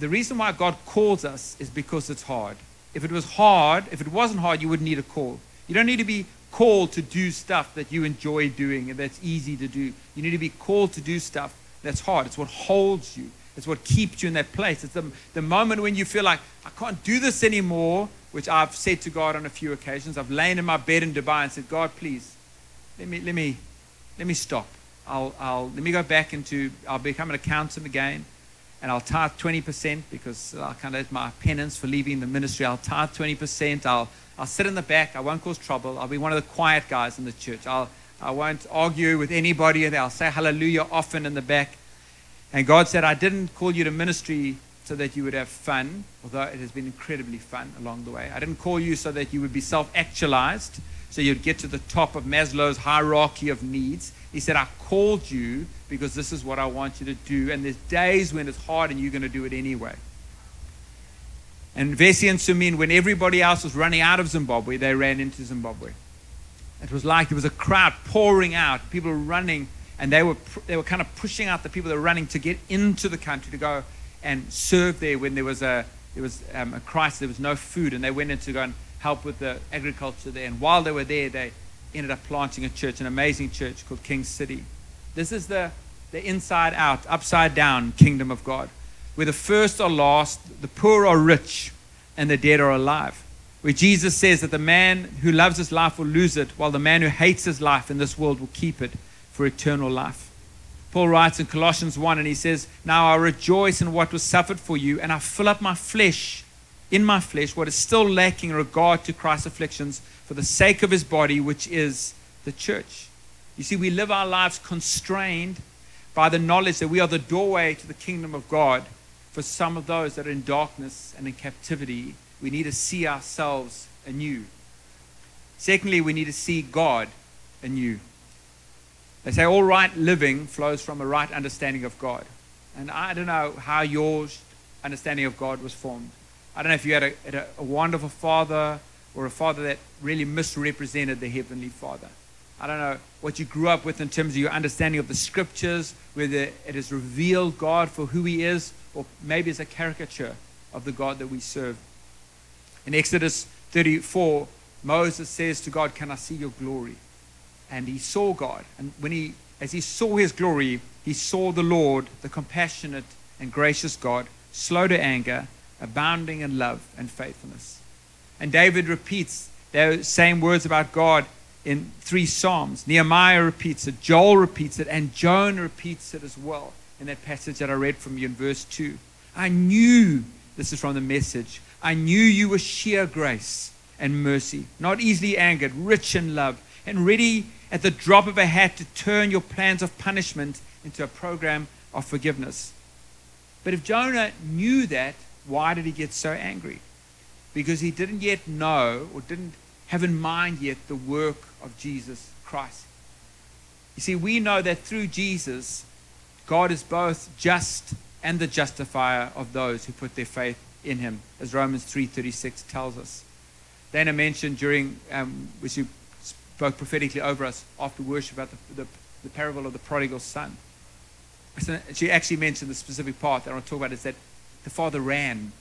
the reason why God calls us is because it's hard. If it was hard, if it wasn't hard, you wouldn't need a call. You don't need to be called to do stuff that you enjoy doing and that's easy to do. You need to be called to do stuff that's hard. It's what holds you. It's what keeps you in that place. It's the, the moment when you feel like, I can't do this anymore, which I've said to God on a few occasions. I've lain in my bed in Dubai and said, God, please, let me, let me, let me stop. I'll, I'll let me go back into I'll become an accountant again, and I'll tithe 20% because I kind of my penance for leaving the ministry. I'll tithe 20%. I'll I'll sit in the back. I won't cause trouble. I'll be one of the quiet guys in the church. I'll I won't argue with anybody. I'll say hallelujah often in the back. And God said, I didn't call you to ministry so that you would have fun, although it has been incredibly fun along the way. I didn't call you so that you would be self actualized, so you'd get to the top of Maslow's hierarchy of needs. He said, I called you because this is what I want you to do. And there's days when it's hard and you're going to do it anyway. And Vesi and Sumin, when everybody else was running out of Zimbabwe, they ran into Zimbabwe. It was like there was a crowd pouring out, people were running, and they were, they were kind of pushing out the people that were running to get into the country to go and serve there when there was a, there was, um, a crisis, there was no food, and they went in to go and help with the agriculture there. And while they were there, they ended up planting a church, an amazing church called King City. This is the, the inside out, upside down kingdom of God where the first are lost, the poor are rich, and the dead are alive. Where Jesus says that the man who loves his life will lose it, while the man who hates his life in this world will keep it for eternal life. Paul writes in Colossians 1 and he says, Now I rejoice in what was suffered for you, and I fill up my flesh, in my flesh, what is still lacking in regard to Christ's afflictions for the sake of his body, which is the church. You see, we live our lives constrained by the knowledge that we are the doorway to the kingdom of God for some of those that are in darkness and in captivity, we need to see ourselves anew. Secondly, we need to see God anew. They say all right living flows from a right understanding of God. And I don't know how your understanding of God was formed. I don't know if you had a, had a, a wonderful father or a father that really misrepresented the Heavenly Father. I don't know what you grew up with in terms of your understanding of the scriptures, whether it has revealed God for who He is, or maybe it's a caricature of the God that we serve. In Exodus 34, Moses says to God, Can I see your glory? And he saw God. And when he, as he saw his glory, he saw the Lord, the compassionate and gracious God, slow to anger, abounding in love and faithfulness. And David repeats those same words about God in three Psalms. Nehemiah repeats it, Joel repeats it, and Jonah repeats it as well in that passage that I read from you in verse 2. I knew, this is from the message, I knew you were sheer grace and mercy, not easily angered, rich in love, and ready at the drop of a hat to turn your plans of punishment into a program of forgiveness. But if Jonah knew that, why did he get so angry? Because he didn't yet know or didn't have in mind yet the work of Jesus Christ. You see, we know that through Jesus, God is both just and the justifier of those who put their faith in him, as Romans 3.36 tells us. Dana mentioned during, um, which you spoke prophetically over us after worship about the, the, the parable of the prodigal son. So she actually mentioned the specific part that I want to talk about is that the father ran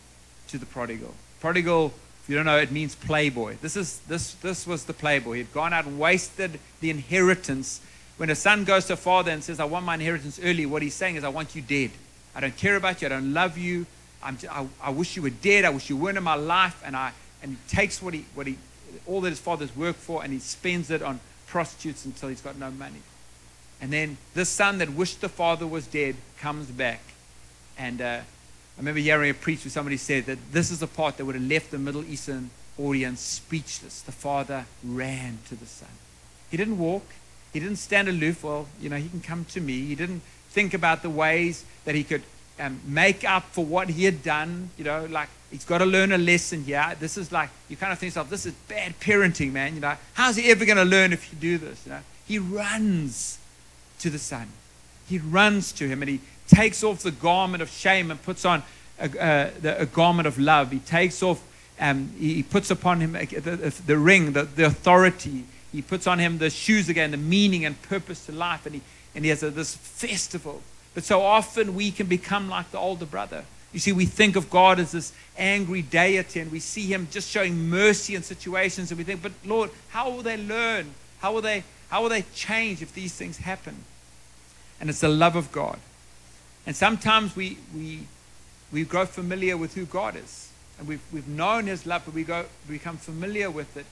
to the prodigal. Prodigal, if you don't know, it means playboy. This, is, this, this was the playboy. He had gone out and wasted the inheritance when a son goes to a father and says, I want my inheritance early, what he's saying is, I want you dead. I don't care about you. I don't love you. I'm, I, I wish you were dead. I wish you weren't in my life. And, I, and he takes what he, what he, all that his father's worked for and he spends it on prostitutes until he's got no money. And then this son that wished the father was dead comes back. And uh, remember hearing a preach where somebody said that this is the part that would have left the Middle Eastern audience speechless. The father ran to the son. He didn't walk, he didn't stand aloof. Well, you know, he can come to me. He didn't think about the ways that he could um, make up for what he had done. You know, like he's got to learn a lesson here. This is like, you kind of think yourself, this is bad parenting, man. You know, how's he ever going to learn if you do this? You know, he runs to the son. He runs to him and he takes off the garment of shame and puts on a, uh, the, a garment of love. He takes off, um, he, puts upon him uh, the, the, the ring, the, the authority he puts on him the shoes again, the meaning and purpose to life, and he, and he has a, this festival. But so often we can become like the older brother. You see, we think of God as this angry deity, and we see him just showing mercy in situations, and we think, but Lord, how will they learn? How will they, how will they change if these things happen? And it's the love of God. And sometimes we, we, we grow familiar with who God is. And we've, we've known his love, but we, go, become familiar with it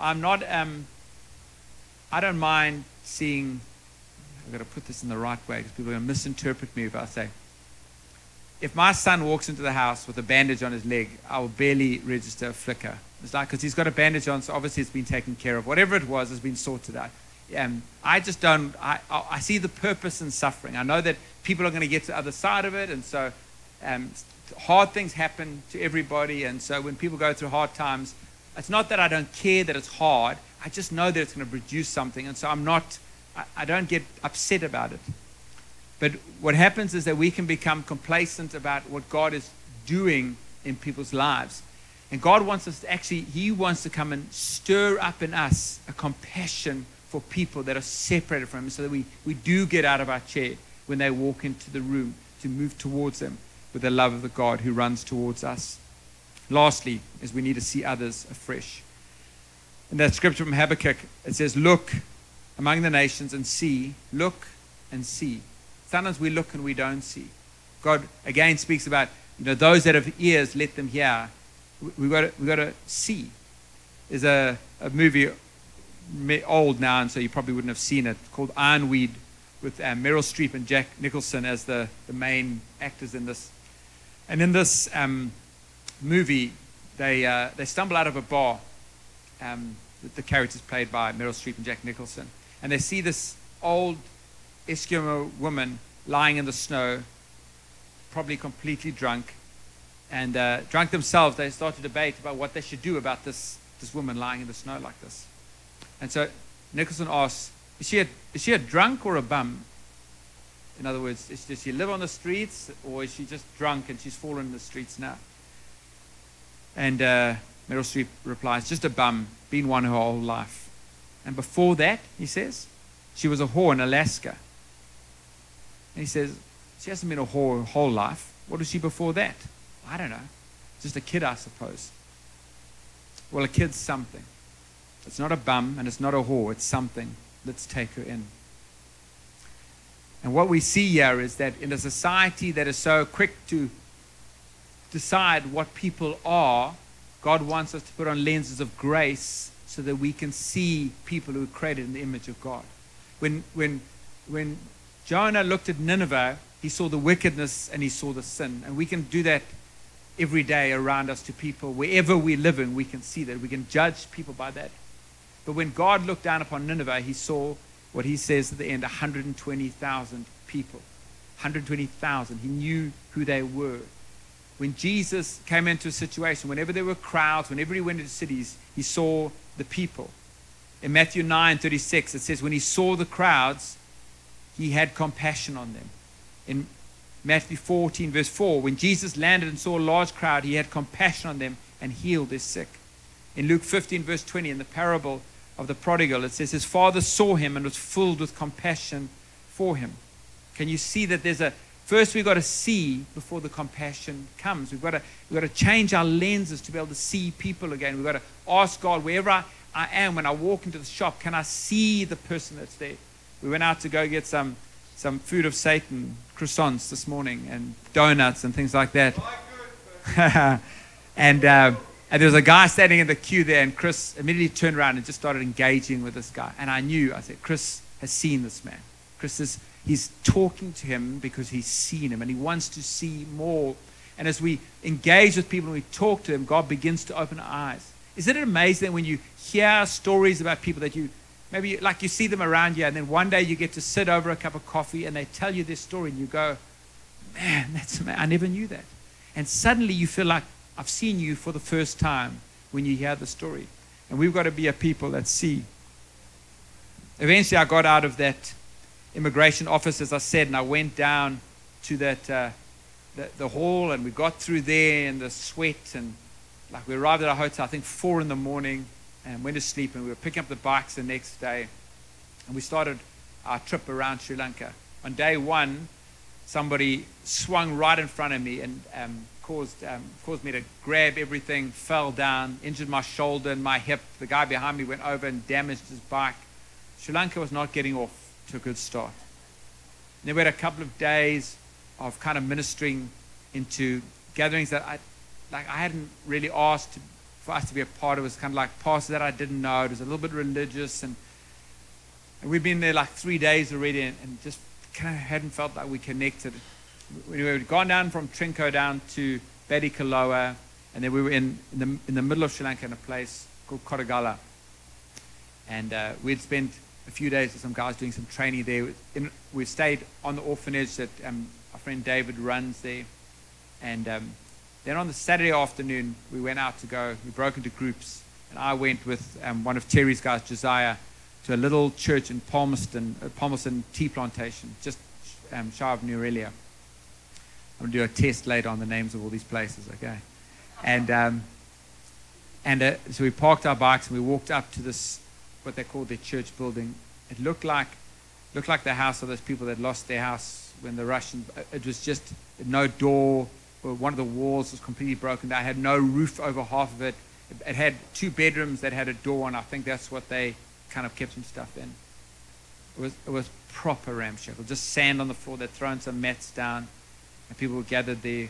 I'm not, um, I don't mind seeing, I've got to put this in the right way because people are going to misinterpret me if I say, if my son walks into the house with a bandage on his leg, I will barely register a flicker. It's like, because he's got a bandage on, so obviously it's been taken care of. Whatever it was has been sorted out. Um, I just don't, I, I see the purpose in suffering. I know that people are going to get to the other side of it, and so um, hard things happen to everybody. And so when people go through hard times, it's not that I don't care that it's hard. I just know that it's going to produce something. And so I'm not I, I don't get upset about it. But what happens is that we can become complacent about what God is doing in people's lives. And God wants us to actually, He wants to come and stir up in us a compassion for people that are separated from Him so that we, we do get out of our chair when they walk into the room to move towards them with the love of the God who runs towards us. Lastly, is we need to see others afresh. In that scripture from Habakkuk, it says, Look among the nations and see, look and see. Sometimes we look and we don't see. God again speaks about, you know, those that have ears, let them hear. We've got to, we've got to see. There's a, a movie, old now, and so you probably wouldn't have seen it, called Ironweed with um, Meryl Streep and Jack Nicholson as the, the main actors in this. And in this um, movie, they, uh, they stumble out of a bar. Um, the characters played by Meryl Streep and Jack Nicholson. And they see this old Eskimo woman lying in the snow, probably completely drunk. And uh, drunk themselves, they start to debate about what they should do about this, this woman lying in the snow like this. And so Nicholson asks, is she, a, is she a drunk or a bum? In other words, is, does she live on the streets or is she just drunk and she's fallen in the streets now? And uh, Meryl Streep replies, just a bum, been one her whole life. And before that, he says, she was a whore in Alaska. And he says, she hasn't been a whore her whole life. What was she before that? I don't know. Just a kid, I suppose. Well, a kid's something. It's not a bum and it's not a whore. It's something. Let's take her in. And what we see here is that in a society that is so quick to decide what people are, God wants us to put on lenses of grace so that we can see people who are created in the image of God. When, when, when Jonah looked at Nineveh, he saw the wickedness and he saw the sin. And we can do that every day around us to people. Wherever we live in, we can see that. We can judge people by that. But when God looked down upon Nineveh, he saw what he says at the end 120,000 people. 120,000. He knew who they were. When Jesus came into a situation, whenever there were crowds, whenever he went into cities, he saw the people. In Matthew 9 36, it says, When he saw the crowds, he had compassion on them. In Matthew 14, verse 4, when Jesus landed and saw a large crowd, he had compassion on them and healed their sick. In Luke 15, verse 20, in the parable of the prodigal, it says, His father saw him and was filled with compassion for him. Can you see that there's a First, we've got to see before the compassion comes. We've got to, we've got to change our lenses to be able to see people again. We've got to ask God, wherever I, I am, when I walk into the shop, can I see the person that's there? We went out to go get some, some food of Satan, croissants this morning, and donuts and things like that. and, uh, and there was a guy standing in the queue there, and Chris immediately turned around and just started engaging with this guy. And I knew, I said, Chris has seen this man. Chris is He's talking to him because he's seen him and he wants to see more. And as we engage with people and we talk to them, God begins to open our eyes. Isn't it amazing when you hear stories about people that you maybe like you see them around you, and then one day you get to sit over a cup of coffee and they tell you their story, and you go, Man, that's amazing. I never knew that. And suddenly you feel like I've seen you for the first time when you hear the story. And we've got to be a people that see. Eventually, I got out of that immigration office, as I said, and I went down to that uh, the, the, hall, and we got through there in the sweat, and like we arrived at our hotel, I think four in the morning, and went to sleep, and we were picking up the bikes the next day, and we started our trip around Sri Lanka. On day one, somebody swung right in front of me and um, caused um, caused me to grab everything, fell down, injured my shoulder and my hip. The guy behind me went over and damaged his bike. Sri Lanka was not getting off to a good start. And then we had a couple of days of kind of ministering into gatherings that I, like I hadn't really asked for us to be a part of. It was kind of like pastors that I didn't know. It was a little bit religious, and, and we'd been there like three days already, and, and just kind of hadn't felt like we connected. We had gone down from Trinco down to Batticaloa, and then we were in, in, the, in the middle of Sri Lanka in a place called Kodugalla. And uh, we'd spent a few days with some guys doing some training there. In, we stayed on the orphanage that um, our friend David runs there. And um, then on the Saturday afternoon, we went out to go. We broke into groups. And I went with um, one of Terry's guys, Josiah, to a little church in Palmerston, uh, Palmerston Tea Plantation, just um, shy of Nuwara Eliya. I'm going to do a test later on the names of all these places, okay? And, um, and uh, so we parked our bikes and we walked up to this, what they call their church building. It looked like, looked like the house of those people that lost their house when the Russian, uh, it was just no door, or one of the walls was completely broken. It had no roof over half of it. It, it had two bedrooms that had a door, and I think that's what they kind of kept some stuff in. It was, it was proper ramshackle, just sand on the floor. They'd thrown some mats down, and people were gathered there.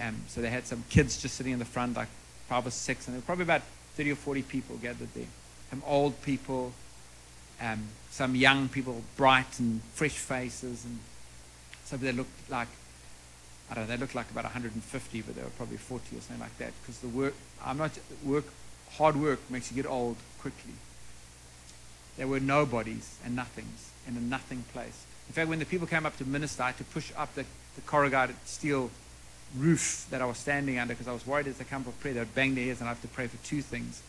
Um, so they had some kids just sitting in the front, like five or six, and there were probably about 30 or 40 people gathered there. Some old people, um, some young people, bright and fresh faces, and some that looked like, I don't know, they looked like about 150, but they were probably 40 or something like that. Because the work, I'm not, work, hard work makes you get old quickly. There were nobodies and nothings in a nothing place. In fact, when the people came up to minister, I had to push up the, the corrugated steel roof that I was standing under because I was worried as they come for prayer, they would bang their heads and I have to pray for two things.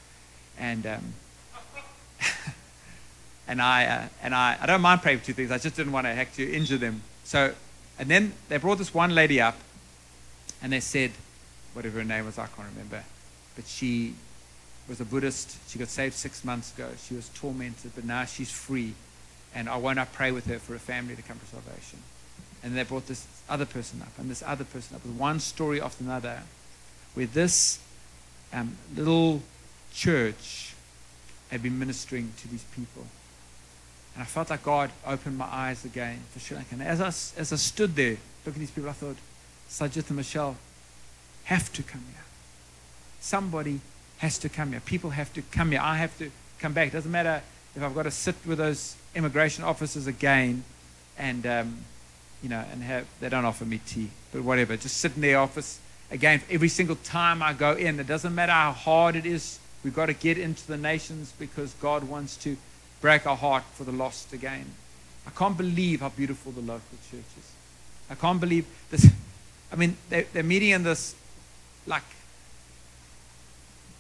And um, and I uh, and I, I don't mind praying for two things. I just didn't want to have to injure them. So and then they brought this one lady up, and they said, whatever her name was, I can't remember, but she was a Buddhist. She got saved six months ago. She was tormented, but now she's free. And I want to pray with her for a family to come to salvation. And they brought this other person up, and this other person up, with one story after another, where this um, little church had been ministering to these people. And I felt like God opened my eyes again for Sri Lanka. And as I, as I stood there, looking at these people, I thought, Sajith and Michelle have to come here. Somebody has to come here. People have to come here. I have to come back. It doesn't matter if I've got to sit with those immigration officers again and, um, you know, and have, they don't offer me tea, but whatever. Just sit in their office again every single time I go in. It doesn't matter how hard it is. We've got to get into the nations because God wants to break our heart for the lost again. I can't believe how beautiful the local church is. I can't believe this. I mean, they, they're meeting in this like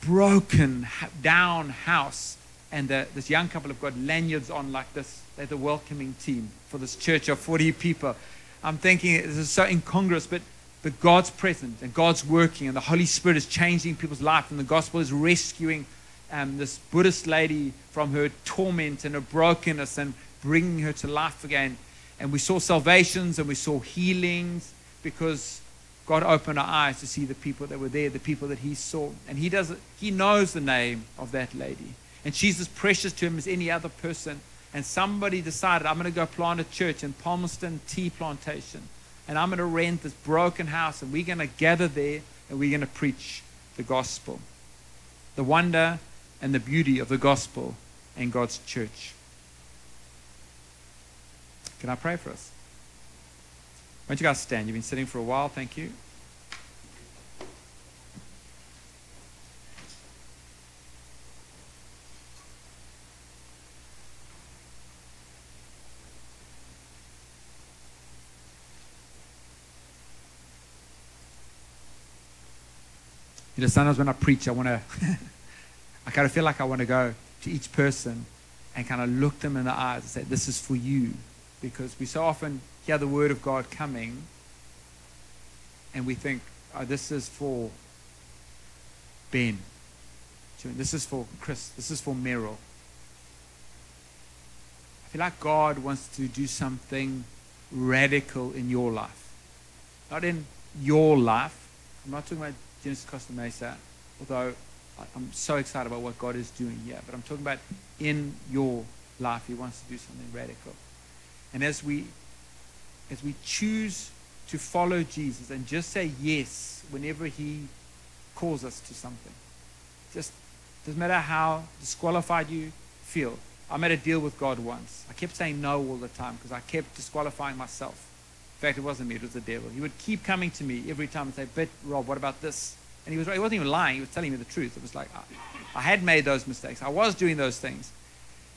broken down house, and the, this young couple have got lanyards on like this. They're the welcoming team for this church of 40 people. I'm thinking this is so incongruous, but but God's present and God's working, and the Holy Spirit is changing people's life, and the gospel is rescuing um, this Buddhist lady from her torment and her brokenness and bringing her to life again. And we saw salvations and we saw healings because God opened our eyes to see the people that were there, the people that He saw. And He does He knows the name of that lady. And she's as precious to him as any other person. And somebody decided, I'm going to go plant a church in Palmerston Tea Plantation. And I'm going to rent this broken house, and we're going to gather there and we're going to preach the gospel. The wonder and the beauty of the gospel and God's church. Can I pray for us? Why don't you guys stand? You've been sitting for a while. Thank you. You know, sometimes when I preach, I want to, I kind of feel like I want to go to each person and kind of look them in the eyes and say, This is for you. Because we so often hear the word of God coming and we think, Oh, this is for Ben. This is for Chris. This is for Meryl. I feel like God wants to do something radical in your life. Not in your life. I'm not talking about Genesis Costa Mesa, although I'm so excited about what God is doing here. But I'm talking about in your life, He wants to do something radical. And as we as we choose to follow Jesus and just say yes whenever He calls us to something, just doesn't matter how disqualified you feel. I made a deal with God once. I kept saying no all the time because I kept disqualifying myself. In fact, it wasn't me, it was the devil. He would keep coming to me every time and say, But Rob, what about this? And he was he wasn't even lying, he was telling me the truth. It was like I, I had made those mistakes. I was doing those things.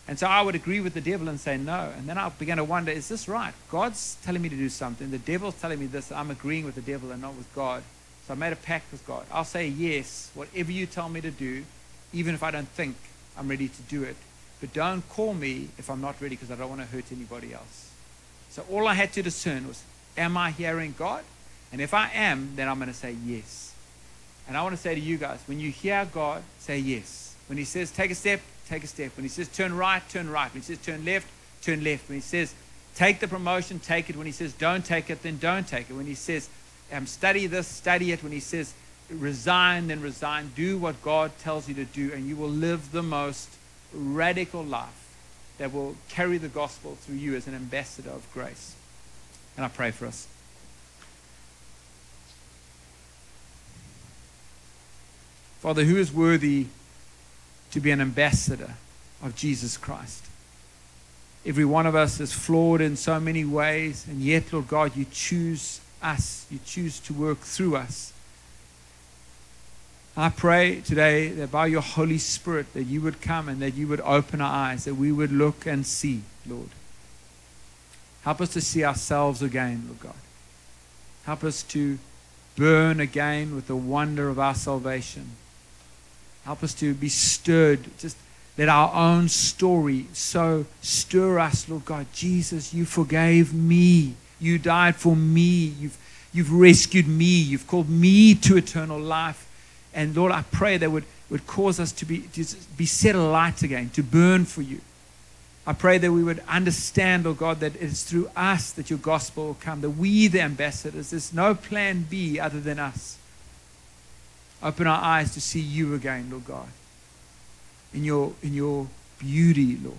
And so I would agree with the devil and say no. And then I began to wonder, is this right? God's telling me to do something. The devil's telling me this. I'm agreeing with the devil and not with God. So I made a pact with God. I'll say yes, whatever you tell me to do, even if I don't think I'm ready to do it. but don't call me if I'm not ready because I don't want to hurt anybody else. So all I had to discern was, am I hearing God? And if I am, then I'm going to say yes. And I want to say to you guys, when you hear God, say yes. When He says take a step, take a step. When He says turn right, turn right. When He says turn left, turn left. When He says take the promotion, take it. When He says don't take it, then don't take it. When He says um, study this, study it. When He says resign, then resign. Do what God tells you to do, and you will live the most radical life that will carry the gospel through you as an ambassador of grace. And I pray for us. Father, who is worthy to be an ambassador of Jesus Christ? Every one of us is flawed in so many ways, and yet, Lord God, you choose us. You choose to work through us. I pray today that by your Holy Spirit that you would come and that you would open our eyes, that we would look and see, Lord. Help us to see ourselves again, Lord God. Help us to burn again with the wonder of our salvation. Help us to be stirred. Just let our own story so stir us, Lord God. Jesus, you forgave me. You died for me. You've, you've rescued me. You've called me to eternal life. And Lord, I pray that would, would cause us to be, to be set alight again, to burn for you. I pray that we would understand, oh God, that it's through us that your gospel will come, that we, the ambassadors, there's no plan B other than us. Open our eyes to see you again, Lord God, in your, in your beauty, Lord,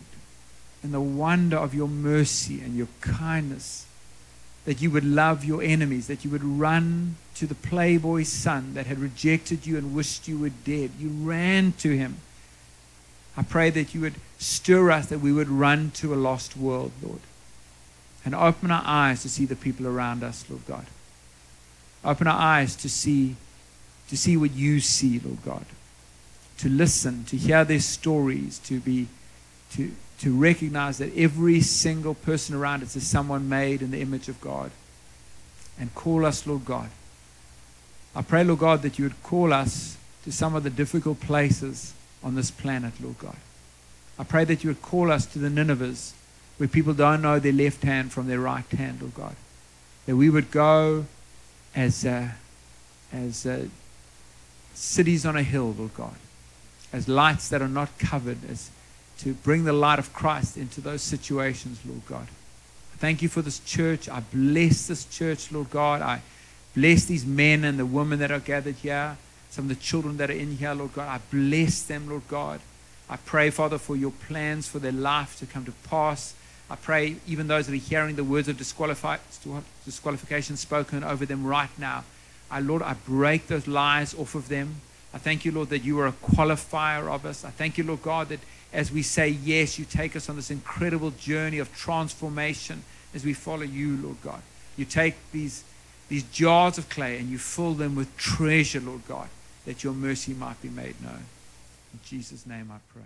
in the wonder of your mercy and your kindness that you would love your enemies, that you would run to the playboy son that had rejected you and wished you were dead. You ran to him. I pray that you would stir us, that we would run to a lost world, Lord, and open our eyes to see the people around us, Lord God. Open our eyes to see, to see what you see, Lord God. To listen, to hear their stories, to be, to, to recognize that every single person around us is someone made in the image of God. And call us, Lord God. I pray, Lord God, that you would call us to some of the difficult places on this planet, Lord God. I pray that you would call us to the Ninevehs where people don't know their left hand from their right hand, Lord God. That we would go as, uh, as uh, cities on a hill, Lord God, as lights that are not covered, as to bring the light of Christ into those situations, Lord God. Thank you for this church. I bless this church, Lord God. I bless these men and the women that are gathered here, some of the children that are in here, Lord God. I bless them, Lord God. I pray, Father, for your plans for their life to come to pass. I pray, even those that are hearing the words of disqualification spoken over them right now, I, Lord, I break those lies off of them. I thank you, Lord, that you are a qualifier of us. I thank you, Lord God, that as we say yes, you take us on this incredible journey of transformation as we follow you, Lord God. You take these, these jars of clay and you fill them with treasure, Lord God, that your mercy might be made known. In Jesus' name I pray.